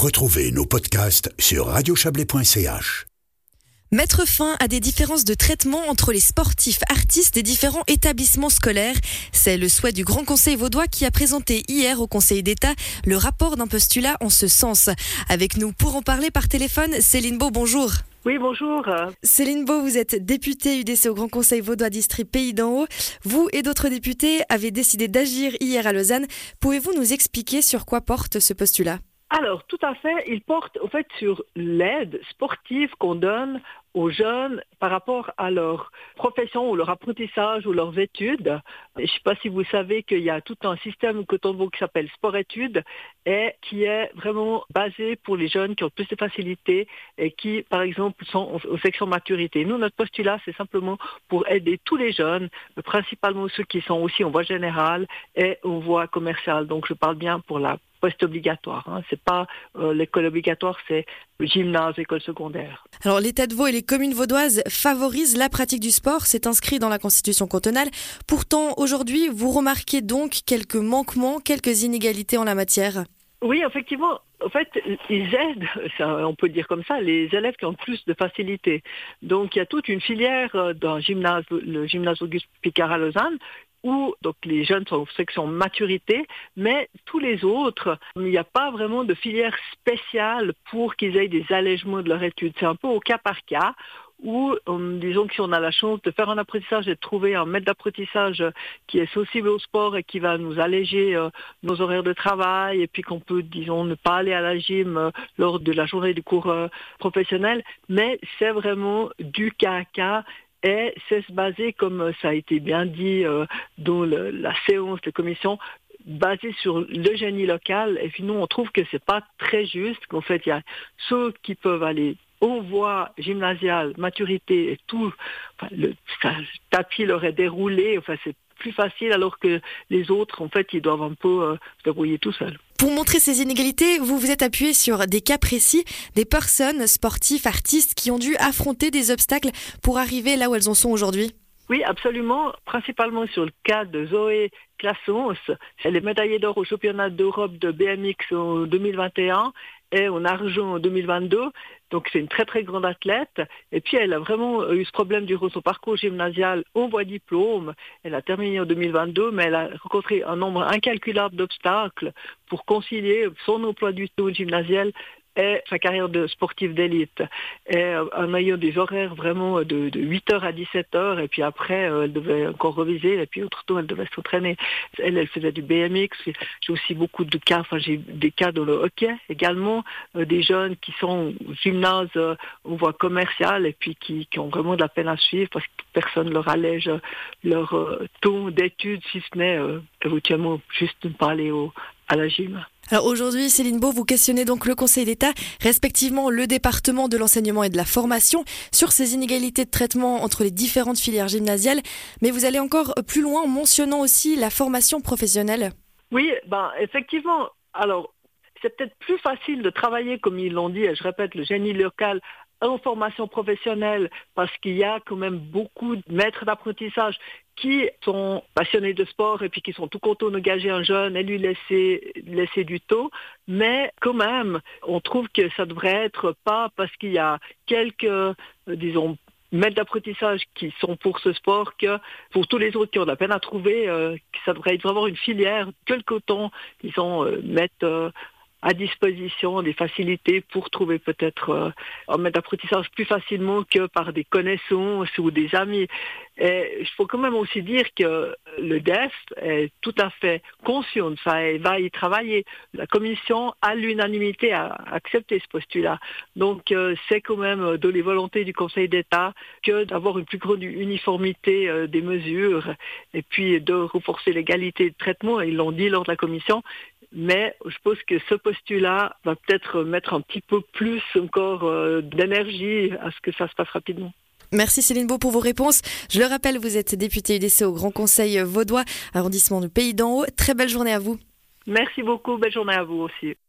Retrouvez nos podcasts sur radiochablais.ch. Mettre fin à des différences de traitement entre les sportifs artistes des différents établissements scolaires, c'est le souhait du Grand Conseil vaudois qui a présenté hier au Conseil d'État le rapport d'un postulat en ce sens. Avec nous pour en parler par téléphone, Céline Beau, bonjour. Oui, bonjour. Céline Beau, vous êtes députée UDC au Grand Conseil vaudois district Pays d'en Haut. Vous et d'autres députés avez décidé d'agir hier à Lausanne. Pouvez-vous nous expliquer sur quoi porte ce postulat? Alors, tout à fait, il porte au fait sur l'aide sportive qu'on donne aux jeunes par rapport à leur profession ou leur apprentissage ou leurs études. Je ne sais pas si vous savez qu'il y a tout un système Cotonbo qui s'appelle sport-études et qui est vraiment basé pour les jeunes qui ont plus de facilité et qui, par exemple, sont aux sections maturité. Nous, notre postulat, c'est simplement pour aider tous les jeunes, principalement ceux qui sont aussi en voie générale et en voie commerciale. Donc, je parle bien pour la post-obligatoire. Hein. C'est pas euh, l'école obligatoire, c'est le gymnase, école secondaire. Alors l'État de Vaud et les communes vaudoises favorisent la pratique du sport, c'est inscrit dans la Constitution cantonale. Pourtant, aujourd'hui, vous remarquez donc quelques manquements, quelques inégalités en la matière. Oui, effectivement. En fait, ils aident, on peut dire comme ça, les élèves qui ont plus de facilité. Donc, il y a toute une filière euh, dans le gymnase, Auguste Picard à Lausanne, où donc les jeunes sont en section maturité, mais tous les autres, il n'y a pas vraiment de filière spéciale pour qu'ils aient des allègements de leur étude. C'est un peu au cas par cas ou euh, disons que si on a la chance de faire un apprentissage et de trouver un maître d'apprentissage qui est sensible au sport et qui va nous alléger euh, nos horaires de travail et puis qu'on peut, disons, ne pas aller à la gym euh, lors de la journée du cours professionnel, mais c'est vraiment du cas à cas et c'est se baser, comme ça a été bien dit euh, dans la séance de commission, basé sur le génie local. Et puis nous, on trouve que c'est pas très juste. Qu'en fait, il y a ceux qui peuvent aller aux voies gymnasiales, maturité et tout, le tapis leur est déroulé. Enfin, c'est plus facile alors que les autres, en fait, ils doivent un peu euh, se débrouiller tout seuls. Pour montrer ces inégalités, vous vous êtes appuyé sur des cas précis, des personnes, sportifs, artistes, qui ont dû affronter des obstacles pour arriver là où elles en sont aujourd'hui. Oui, absolument, principalement sur le cas de Zoé Classons. Elle est médaillée d'or au championnat d'Europe de BMX en 2021 et en argent en 2022. Donc c'est une très très grande athlète. Et puis elle a vraiment eu ce problème durant son parcours gymnasial au voie diplôme. Elle a terminé en 2022, mais elle a rencontré un nombre incalculable d'obstacles pour concilier son emploi du temps gymnasial et sa carrière de sportive d'élite. Et euh, en ayant des horaires vraiment de, 8h à 17h, et puis après, euh, elle devait encore reviser, et puis autre temps, elle devait s'entraîner. Elle, elle faisait du BMX. J'ai aussi beaucoup de cas, enfin, j'ai des cas dans le hockey également, euh, des jeunes qui sont au gymnase, on voit commercial, et puis qui, ont vraiment de la peine à suivre parce que personne ne leur allège leur ton d'études, si ce n'est éventuellement juste ne pas au, à la gym. Alors aujourd'hui, Céline Beau, vous questionnez donc le Conseil d'État, respectivement le département de l'enseignement et de la formation, sur ces inégalités de traitement entre les différentes filières gymnasiales, mais vous allez encore plus loin en mentionnant aussi la formation professionnelle. Oui, ben effectivement. Alors, c'est peut-être plus facile de travailler, comme ils l'ont dit, et je répète, le génie local en formation professionnelle parce qu'il y a quand même beaucoup de maîtres d'apprentissage qui sont passionnés de sport et puis qui sont tout contents d'engager un jeune et lui laisser, laisser du taux. Mais quand même, on trouve que ça devrait être pas parce qu'il y a quelques, euh, disons, maîtres d'apprentissage qui sont pour ce sport que pour tous les autres qui ont de la peine à trouver, euh, ça devrait être vraiment une filière que le coton, disons, euh, mettre à disposition des facilités pour trouver peut-être euh, un maître d'apprentissage plus facilement que par des connaissances ou des amis. Et il faut quand même aussi dire que le DEF est tout à fait conscient de ça et va y travailler. La commission, à l'unanimité, a accepté ce postulat. Donc euh, c'est quand même de les volontés du Conseil d'État que d'avoir une plus grande uniformité euh, des mesures et puis de renforcer l'égalité de traitement. Ils l'ont dit lors de la commission mais je pense que ce postulat va peut-être mettre un petit peu plus encore euh, d'énergie à ce que ça se passe rapidement. Merci Céline Beau pour vos réponses. Je le rappelle, vous êtes députée UDC au Grand Conseil vaudois, arrondissement du Pays d'en Haut. Très belle journée à vous. Merci beaucoup, belle journée à vous aussi.